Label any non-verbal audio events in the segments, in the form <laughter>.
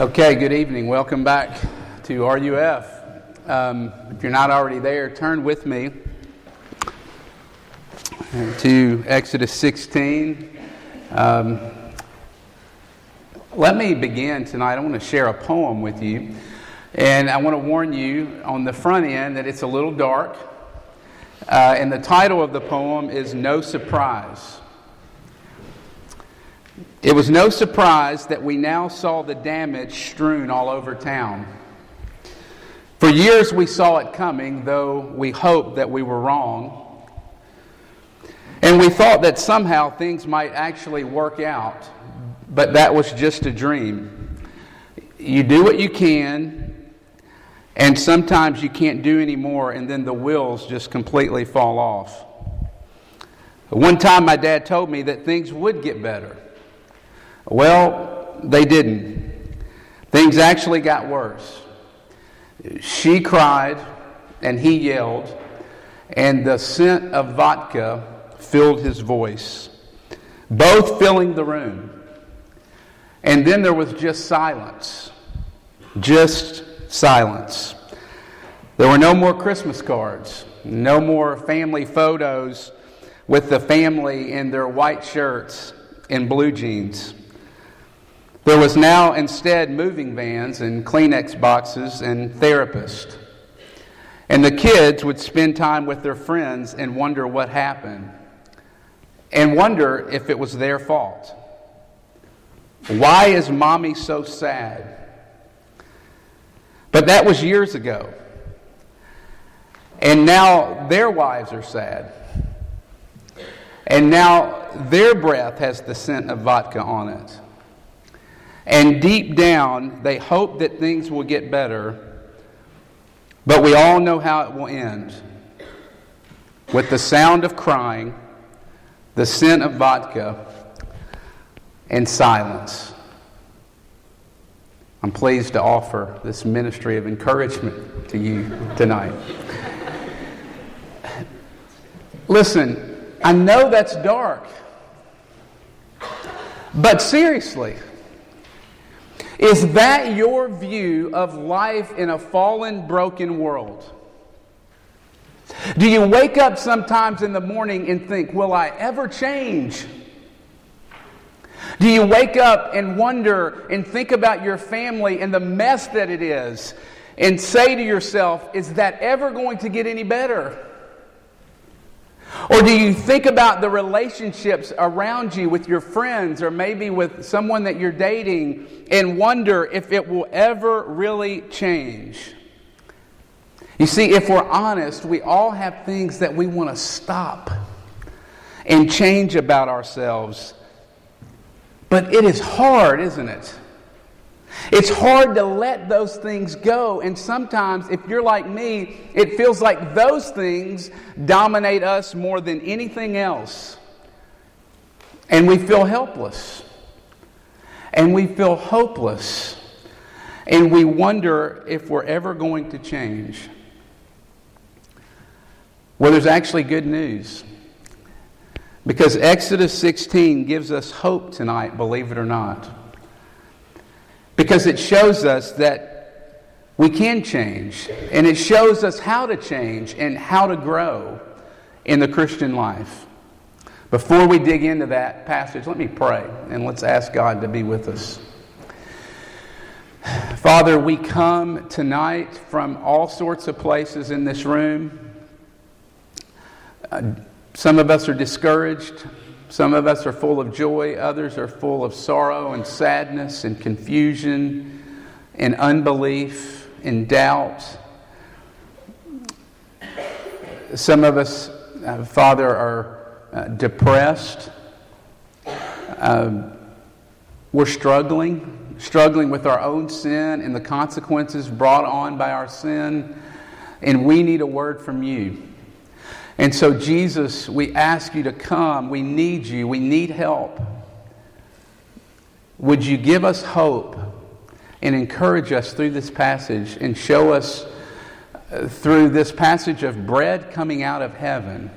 Okay, good evening. Welcome back to RUF. Um, if you're not already there, turn with me to Exodus 16. Um, let me begin tonight. I want to share a poem with you. And I want to warn you on the front end that it's a little dark. Uh, and the title of the poem is No Surprise. It was no surprise that we now saw the damage strewn all over town. For years we saw it coming, though we hoped that we were wrong. And we thought that somehow things might actually work out, but that was just a dream. You do what you can, and sometimes you can't do any more, and then the wheels just completely fall off. One time my dad told me that things would get better. Well, they didn't. Things actually got worse. She cried and he yelled, and the scent of vodka filled his voice, both filling the room. And then there was just silence. Just silence. There were no more Christmas cards, no more family photos with the family in their white shirts and blue jeans. There was now instead moving vans and Kleenex boxes and therapists. And the kids would spend time with their friends and wonder what happened and wonder if it was their fault. Why is mommy so sad? But that was years ago. And now their wives are sad. And now their breath has the scent of vodka on it. And deep down, they hope that things will get better, but we all know how it will end with the sound of crying, the scent of vodka, and silence. I'm pleased to offer this ministry of encouragement to you tonight. Listen, I know that's dark, but seriously, is that your view of life in a fallen, broken world? Do you wake up sometimes in the morning and think, Will I ever change? Do you wake up and wonder and think about your family and the mess that it is and say to yourself, Is that ever going to get any better? Or do you think about the relationships around you with your friends or maybe with someone that you're dating and wonder if it will ever really change? You see, if we're honest, we all have things that we want to stop and change about ourselves. But it is hard, isn't it? It's hard to let those things go. And sometimes, if you're like me, it feels like those things dominate us more than anything else. And we feel helpless. And we feel hopeless. And we wonder if we're ever going to change. Well, there's actually good news. Because Exodus 16 gives us hope tonight, believe it or not because it shows us that we can change, and it shows us how to change and how to grow in the Christian life. Before we dig into that passage, let me pray and let's ask God to be with us. Father, we come tonight from all sorts of places in this room. Uh, some of us are discouraged. Some of us are full of joy, others are full of sorrow and sadness and confusion and unbelief and doubt. Some of us, uh, Father, are uh, depressed. Uh, we're struggling, struggling with our own sin and the consequences brought on by our sin, and we need a word from you. And so, Jesus, we ask you to come. We need you. We need help. Would you give us hope and encourage us through this passage and show us uh, through this passage of bread coming out of heaven?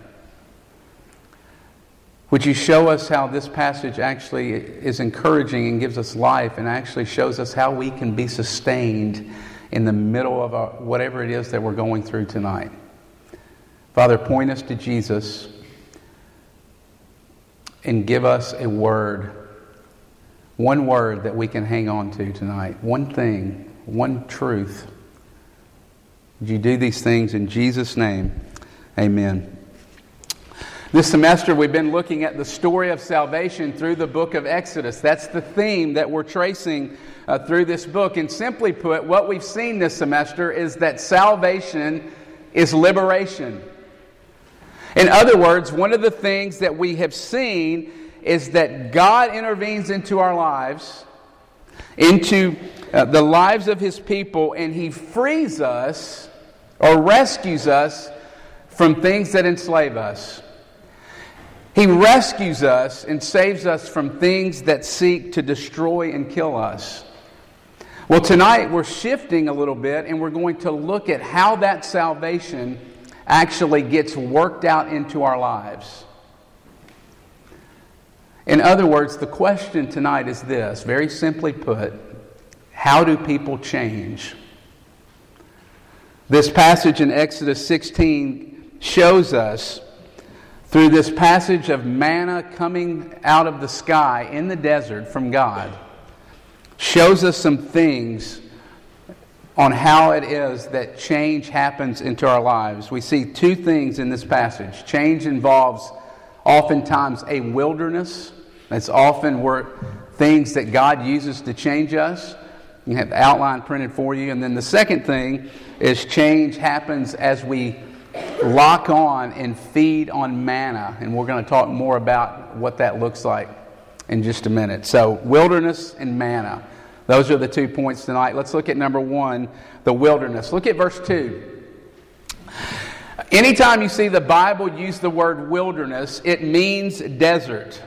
Would you show us how this passage actually is encouraging and gives us life and actually shows us how we can be sustained in the middle of a, whatever it is that we're going through tonight? Father, point us to Jesus and give us a word, one word that we can hang on to tonight, one thing, one truth. Would you do these things in Jesus' name? Amen. This semester, we've been looking at the story of salvation through the book of Exodus. That's the theme that we're tracing uh, through this book. And simply put, what we've seen this semester is that salvation is liberation. In other words, one of the things that we have seen is that God intervenes into our lives, into uh, the lives of His people, and He frees us or rescues us from things that enslave us. He rescues us and saves us from things that seek to destroy and kill us. Well, tonight we're shifting a little bit and we're going to look at how that salvation actually gets worked out into our lives. In other words, the question tonight is this very simply put how do people change? This passage in Exodus 16 shows us through this passage of manna coming out of the sky in the desert from God, shows us some things on how it is that change happens into our lives. We see two things in this passage. Change involves oftentimes a wilderness. That's often where things that God uses to change us. You have the outline printed for you. And then the second thing is change happens as we lock on and feed on manna. And we're going to talk more about what that looks like in just a minute. So, wilderness and manna. Those are the two points tonight. Let's look at number one the wilderness. Look at verse 2. Anytime you see the Bible use the word wilderness, it means desert.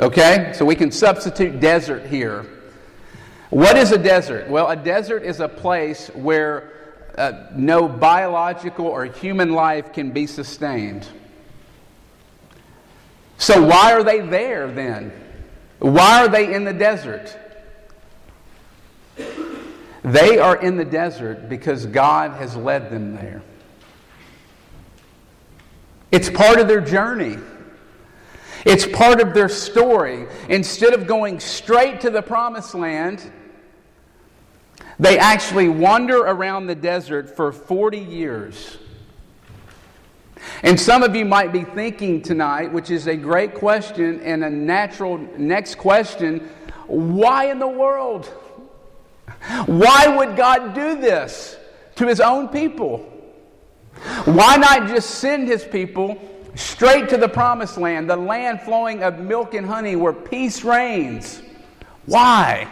Okay? So we can substitute desert here. What is a desert? Well, a desert is a place where uh, no biological or human life can be sustained. So, why are they there then? Why are they in the desert? They are in the desert because God has led them there. It's part of their journey. It's part of their story. Instead of going straight to the promised land, they actually wander around the desert for 40 years. And some of you might be thinking tonight, which is a great question and a natural next question why in the world? Why would God do this to his own people? Why not just send his people straight to the promised land, the land flowing of milk and honey where peace reigns? Why?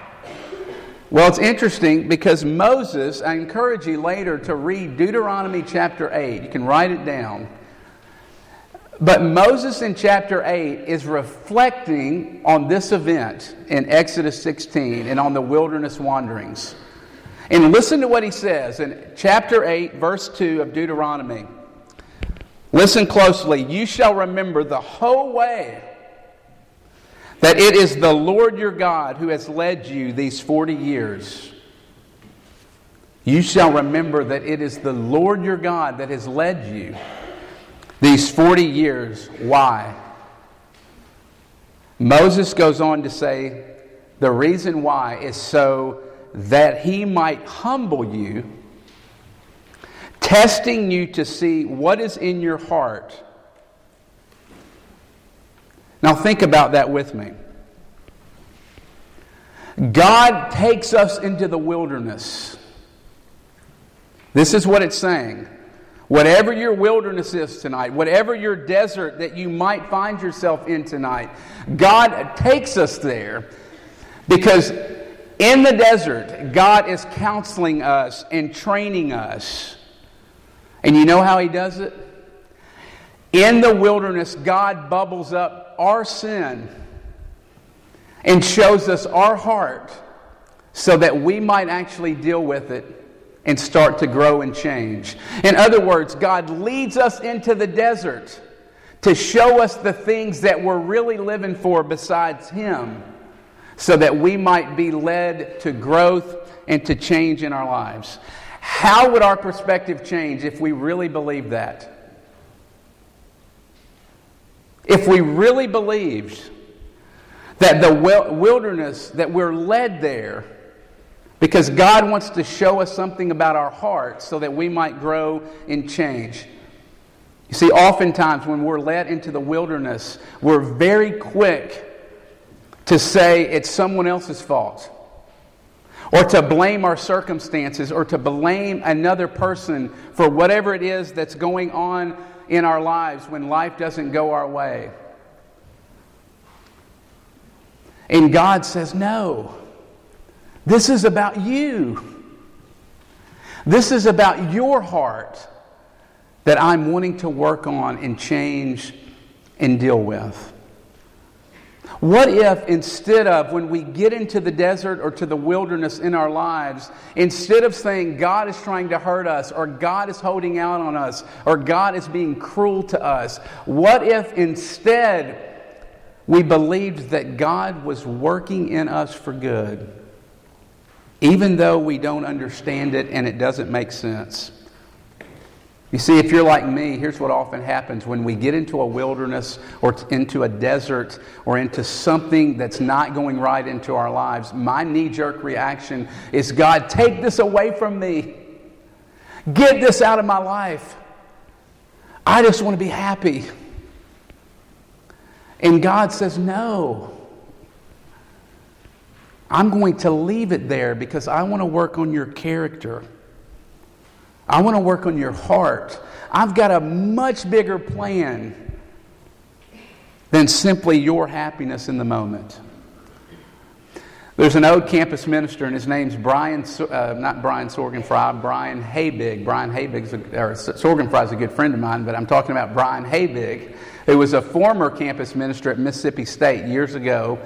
Well, it's interesting because Moses, I encourage you later to read Deuteronomy chapter 8. You can write it down. But Moses in chapter 8 is reflecting on this event in Exodus 16 and on the wilderness wanderings. And listen to what he says in chapter 8, verse 2 of Deuteronomy. Listen closely. You shall remember the whole way that it is the Lord your God who has led you these 40 years. You shall remember that it is the Lord your God that has led you these 40 years. Why? Moses goes on to say the reason why is so that he might humble you, testing you to see what is in your heart now, think about that with me. God takes us into the wilderness. This is what it's saying. Whatever your wilderness is tonight, whatever your desert that you might find yourself in tonight, God takes us there because in the desert, God is counseling us and training us. And you know how He does it? In the wilderness, God bubbles up our sin and shows us our heart so that we might actually deal with it and start to grow and change. In other words, God leads us into the desert to show us the things that we're really living for besides Him, so that we might be led to growth and to change in our lives. How would our perspective change if we really believed that? If we really believed that the wilderness, that we're led there because God wants to show us something about our hearts so that we might grow and change. You see, oftentimes when we're led into the wilderness, we're very quick to say it's someone else's fault, or to blame our circumstances, or to blame another person for whatever it is that's going on in our lives when life doesn't go our way. And God says, No, this is about you. This is about your heart that I'm wanting to work on and change and deal with. What if instead of when we get into the desert or to the wilderness in our lives, instead of saying God is trying to hurt us or God is holding out on us or God is being cruel to us, what if instead we believed that God was working in us for good, even though we don't understand it and it doesn't make sense? You see, if you're like me, here's what often happens when we get into a wilderness or into a desert or into something that's not going right into our lives. My knee jerk reaction is God, take this away from me. Get this out of my life. I just want to be happy. And God says, No. I'm going to leave it there because I want to work on your character. I want to work on your heart. I've got a much bigger plan than simply your happiness in the moment. There's an old campus minister, and his name's Brian, uh, not Brian Sorgenfrey, Brian Habig. Brian Habig, or Sorgenfrey is a good friend of mine, but I'm talking about Brian Habig, who was a former campus minister at Mississippi State years ago,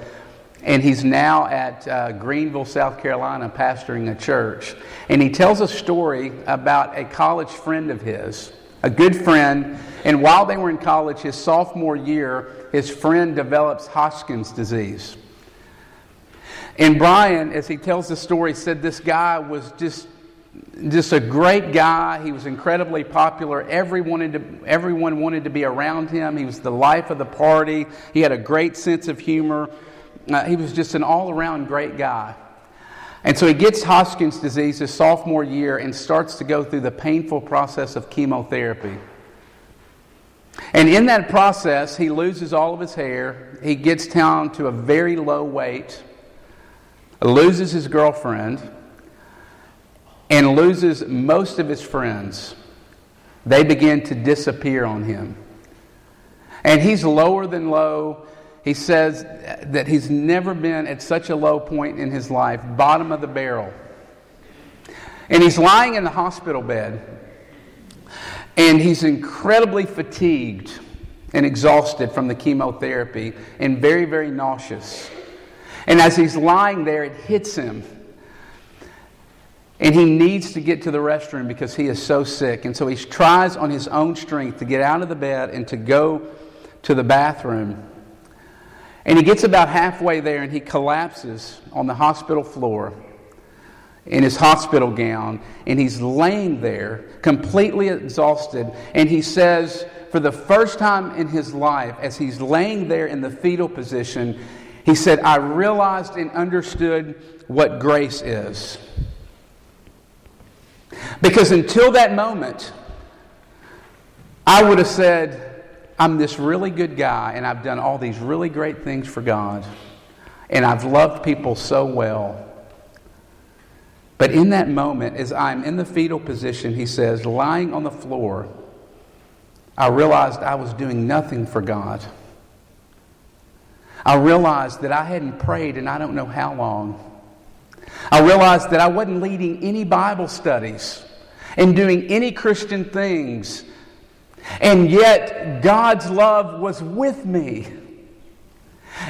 and he's now at uh, Greenville, South Carolina, pastoring a church. And he tells a story about a college friend of his, a good friend. And while they were in college, his sophomore year, his friend develops Hodgkin's disease. And Brian, as he tells the story, said this guy was just just a great guy. He was incredibly popular. Everyone wanted, to, everyone wanted to be around him. He was the life of the party. He had a great sense of humor. Uh, he was just an all around great guy. And so he gets Hodgkin's disease his sophomore year and starts to go through the painful process of chemotherapy. And in that process, he loses all of his hair. He gets down to a very low weight, loses his girlfriend, and loses most of his friends. They begin to disappear on him. And he's lower than low. He says that he's never been at such a low point in his life, bottom of the barrel. And he's lying in the hospital bed, and he's incredibly fatigued and exhausted from the chemotherapy and very, very nauseous. And as he's lying there, it hits him. And he needs to get to the restroom because he is so sick. And so he tries on his own strength to get out of the bed and to go to the bathroom. And he gets about halfway there and he collapses on the hospital floor in his hospital gown and he's laying there completely exhausted. And he says, for the first time in his life, as he's laying there in the fetal position, he said, I realized and understood what grace is. Because until that moment, I would have said, I'm this really good guy and I've done all these really great things for God and I've loved people so well. But in that moment, as I'm in the fetal position, he says, lying on the floor, I realized I was doing nothing for God. I realized that I hadn't prayed in I don't know how long. I realized that I wasn't leading any Bible studies and doing any Christian things and yet, God's love was with me.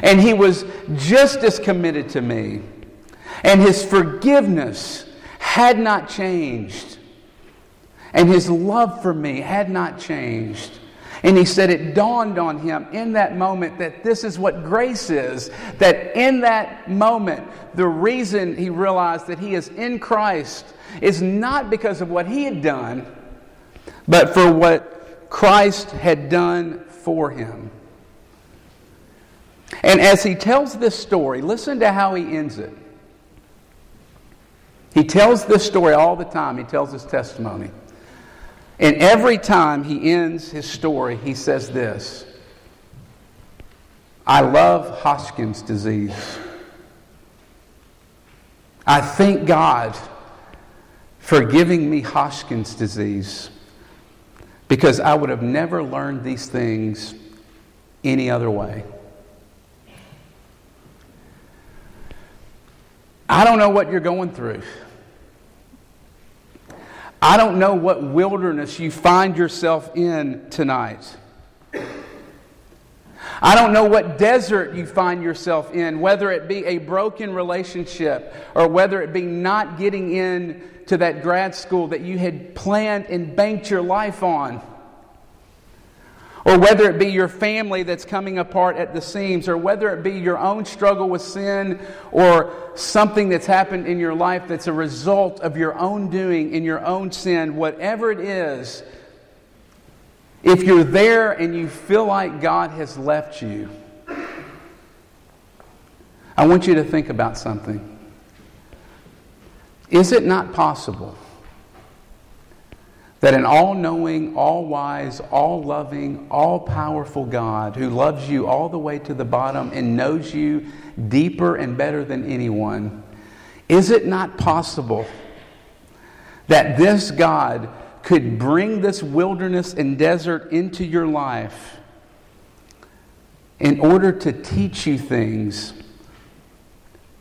And He was just as committed to me. And His forgiveness had not changed. And His love for me had not changed. And he said it dawned on him in that moment that this is what grace is. That in that moment, the reason he realized that he is in Christ is not because of what he had done, but for what Christ had done for him. And as he tells this story, listen to how he ends it. He tells this story all the time, he tells his testimony. And every time he ends his story, he says this I love Hodgkin's disease. I thank God for giving me Hodgkin's disease because I would have never learned these things any other way. I don't know what you're going through. I don't know what wilderness you find yourself in tonight. I don't know what desert you find yourself in, whether it be a broken relationship or whether it be not getting in to that grad school that you had planned and banked your life on. Or whether it be your family that's coming apart at the seams, or whether it be your own struggle with sin, or something that's happened in your life that's a result of your own doing in your own sin, whatever it is, if you're there and you feel like God has left you, I want you to think about something. Is it not possible that an all knowing, all wise, all loving, all powerful God who loves you all the way to the bottom and knows you deeper and better than anyone, is it not possible that this God could bring this wilderness and desert into your life in order to teach you things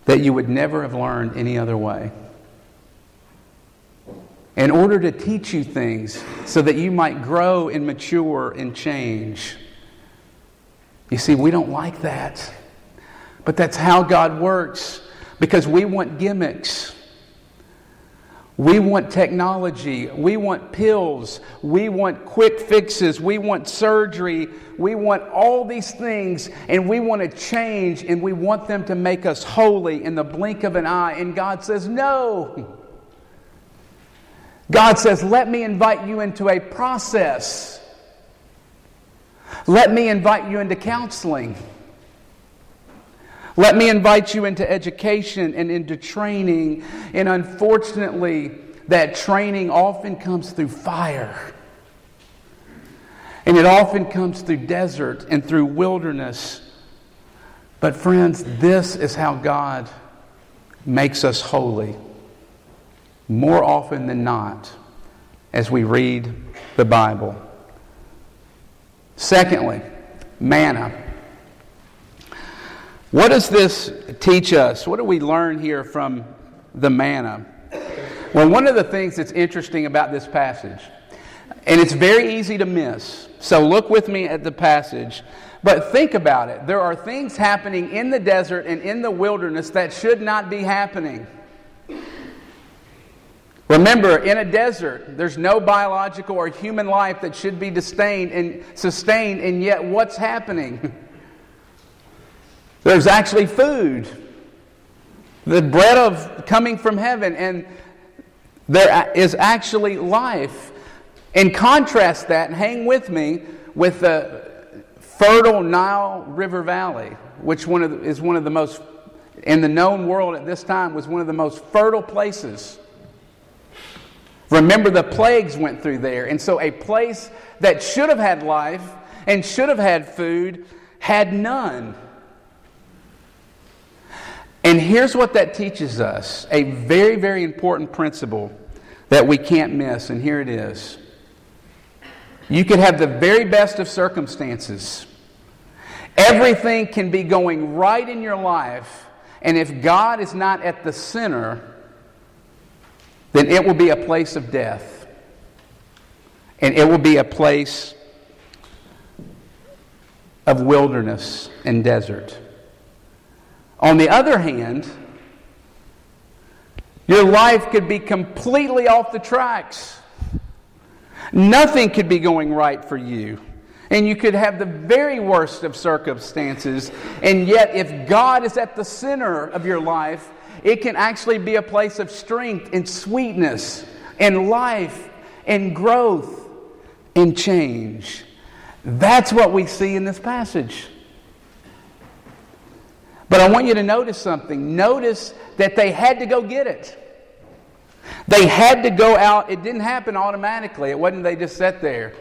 that you would never have learned any other way? in order to teach you things so that you might grow and mature and change. You see, we don't like that. But that's how God works because we want gimmicks. We want technology. We want pills. We want quick fixes. We want surgery. We want all these things and we want to change and we want them to make us holy in the blink of an eye. And God says, No. God says, Let me invite you into a process. Let me invite you into counseling. Let me invite you into education and into training. And unfortunately, that training often comes through fire. And it often comes through desert and through wilderness. But, friends, this is how God makes us holy more often than not as we read the Bible. Secondly, manna. What does this teach us? What do we learn here from the manna? Well, one of the things that's interesting about this passage, and it's very easy to miss, so look with me at the passage, but think about it. There are things happening in the desert and in the wilderness that should not be happening. Remember, in a desert, there's no biological or human life that should be sustained and sustained, and yet what's happening? <laughs> There's actually food. The bread of coming from heaven, and there is actually life. And contrast that hang with me with the fertile Nile River Valley, which one the, is one of the most, in the known world at this time, was one of the most fertile places Remember, the plagues went through there. And so, a place that should have had life and should have had food had none. And here's what that teaches us a very, very important principle that we can't miss. And here it is you could have the very best of circumstances, everything can be going right in your life. And if God is not at the center, then it will be a place of death. And it will be a place of wilderness and desert. On the other hand, your life could be completely off the tracks. Nothing could be going right for you. And you could have the very worst of circumstances, and yet, if God is at the center of your life, it can actually be a place of strength and sweetness and life and growth and change. That's what we see in this passage. But I want you to notice something. Notice that they had to go get it. They had to go out. It didn't happen automatically. It wasn't they just sat there.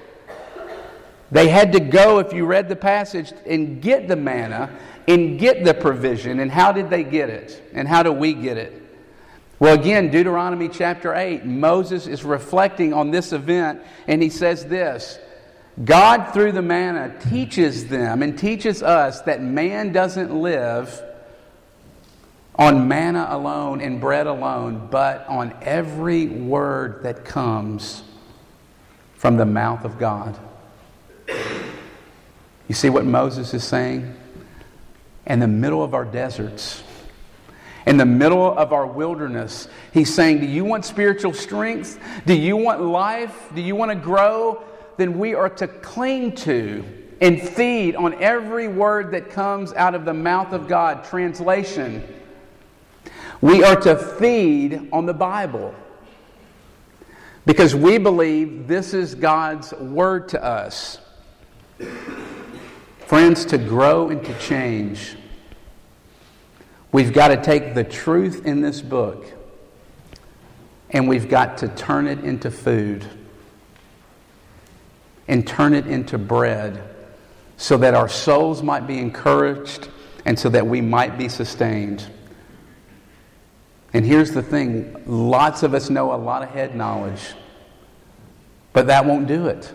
They had to go, if you read the passage, and get the manna and get the provision. And how did they get it? And how do we get it? Well, again, Deuteronomy chapter 8, Moses is reflecting on this event, and he says this God, through the manna, teaches them and teaches us that man doesn't live on manna alone and bread alone, but on every word that comes from the mouth of God. You see what Moses is saying? In the middle of our deserts, in the middle of our wilderness, he's saying, Do you want spiritual strength? Do you want life? Do you want to grow? Then we are to cling to and feed on every word that comes out of the mouth of God. Translation We are to feed on the Bible because we believe this is God's word to us. Friends, to grow and to change, we've got to take the truth in this book and we've got to turn it into food and turn it into bread so that our souls might be encouraged and so that we might be sustained. And here's the thing lots of us know a lot of head knowledge, but that won't do it.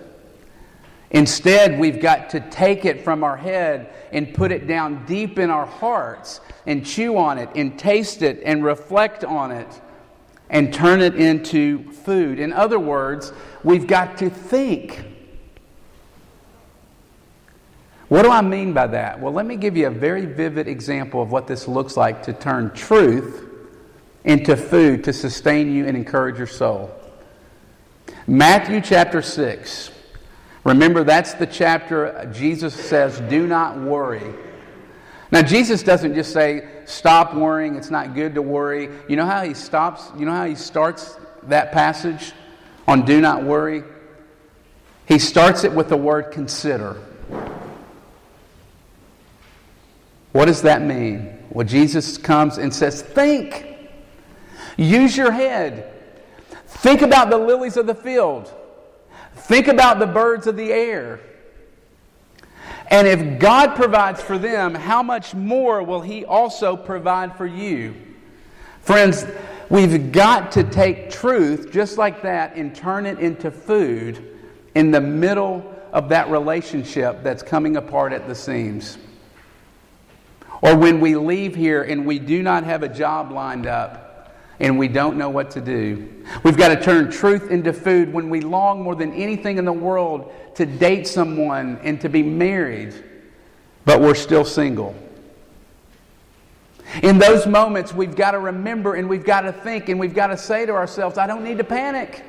Instead, we've got to take it from our head and put it down deep in our hearts and chew on it and taste it and reflect on it and turn it into food. In other words, we've got to think. What do I mean by that? Well, let me give you a very vivid example of what this looks like to turn truth into food to sustain you and encourage your soul. Matthew chapter 6. Remember, that's the chapter Jesus says, Do not worry. Now, Jesus doesn't just say, Stop worrying, it's not good to worry. You know how he stops, you know how he starts that passage on do not worry? He starts it with the word consider. What does that mean? Well, Jesus comes and says, Think. Use your head. Think about the lilies of the field. Think about the birds of the air. And if God provides for them, how much more will He also provide for you? Friends, we've got to take truth just like that and turn it into food in the middle of that relationship that's coming apart at the seams. Or when we leave here and we do not have a job lined up and we don't know what to do. We've got to turn truth into food when we long more than anything in the world to date someone and to be married, but we're still single. In those moments, we've got to remember and we've got to think and we've got to say to ourselves, I don't need to panic.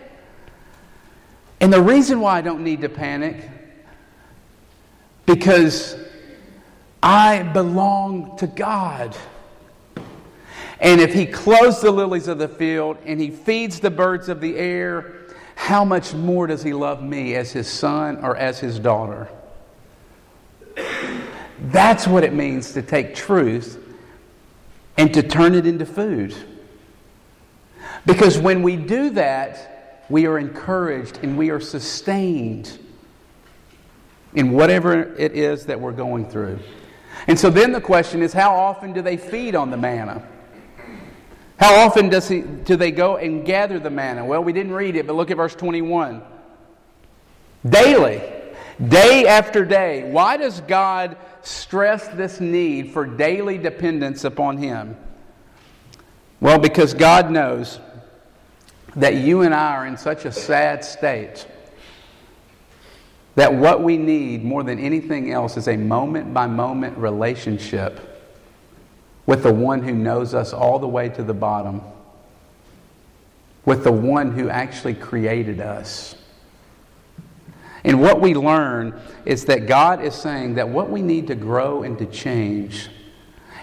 And the reason why I don't need to panic, because I belong to God. And if he clothes the lilies of the field and he feeds the birds of the air, how much more does he love me as his son or as his daughter? That's what it means to take truth and to turn it into food. Because when we do that, we are encouraged and we are sustained in whatever it is that we're going through. And so then the question is how often do they feed on the manna? How often does he, do they go and gather the manna? Well, we didn't read it, but look at verse 21. Daily, day after day. Why does God stress this need for daily dependence upon Him? Well, because God knows that you and I are in such a sad state that what we need more than anything else is a moment by moment relationship with the one who knows us all the way to the bottom, with the one who actually created us. And what we learn is that God is saying that what we need to grow and to change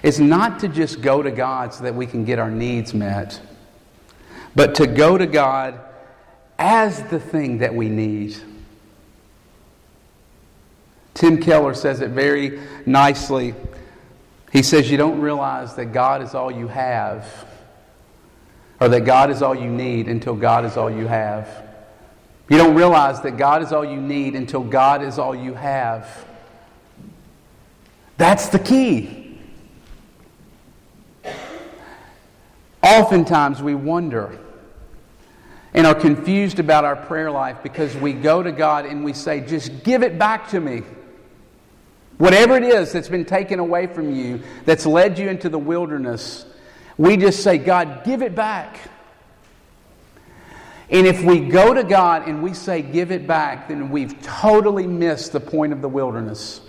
is not to just go to God so that we can get our needs met, but to go to God as the thing that we need. Tim Keller says it very nicely. He says, You don't realize that God is all you have, or that God is all you need until God is all you have. You don't realize that God is all you need until God is all you have. That's the key. Oftentimes we wonder and are confused about our prayer life because we go to God and we say, Just give it back to me. Whatever it is that's been taken away from you, that's led you into the wilderness, we just say, God, give it back. And if we go to God and we say, give it back, then we've totally missed the point of the wilderness.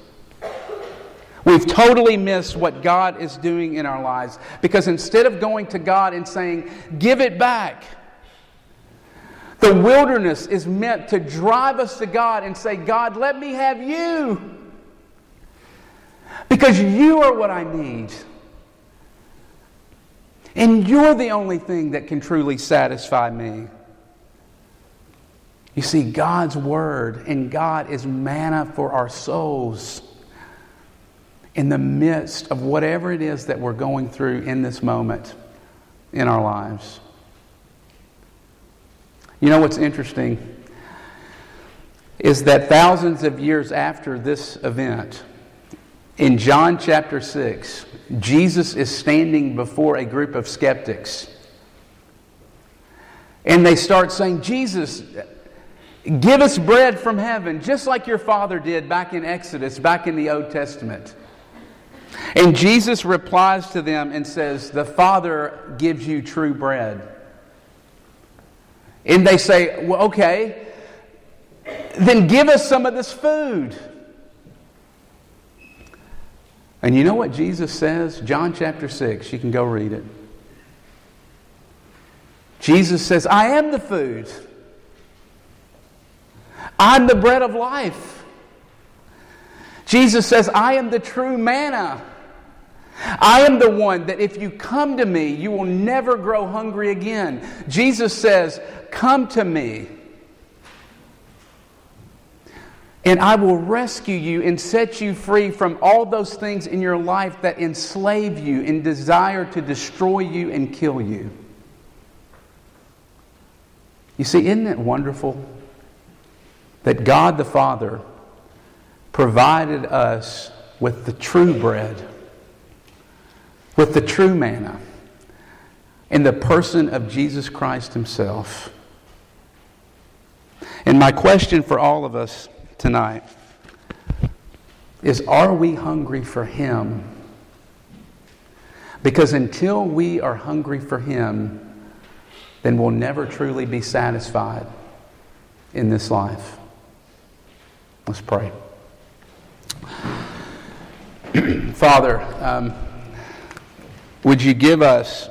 We've totally missed what God is doing in our lives. Because instead of going to God and saying, give it back, the wilderness is meant to drive us to God and say, God, let me have you. Because you are what I need. And you're the only thing that can truly satisfy me. You see, God's Word and God is manna for our souls in the midst of whatever it is that we're going through in this moment in our lives. You know what's interesting is that thousands of years after this event, in John chapter 6, Jesus is standing before a group of skeptics. And they start saying, Jesus, Give us bread from heaven, just like your father did back in Exodus, back in the Old Testament. And Jesus replies to them and says, The Father gives you true bread. And they say, Well, okay, then give us some of this food. And you know what Jesus says? John chapter 6, you can go read it. Jesus says, I am the food. I'm the bread of life. Jesus says, I am the true manna. I am the one that if you come to me, you will never grow hungry again. Jesus says, Come to me, and I will rescue you and set you free from all those things in your life that enslave you and desire to destroy you and kill you. You see, isn't it wonderful that God the Father provided us with the true bread, with the true manna, in the person of Jesus Christ Himself. And my question for all of us tonight is Are we hungry for Him? Because until we are hungry for Him, then we'll never truly be satisfied in this life. Let's pray. <clears throat> Father, um, would you give us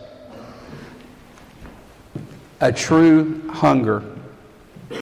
a true hunger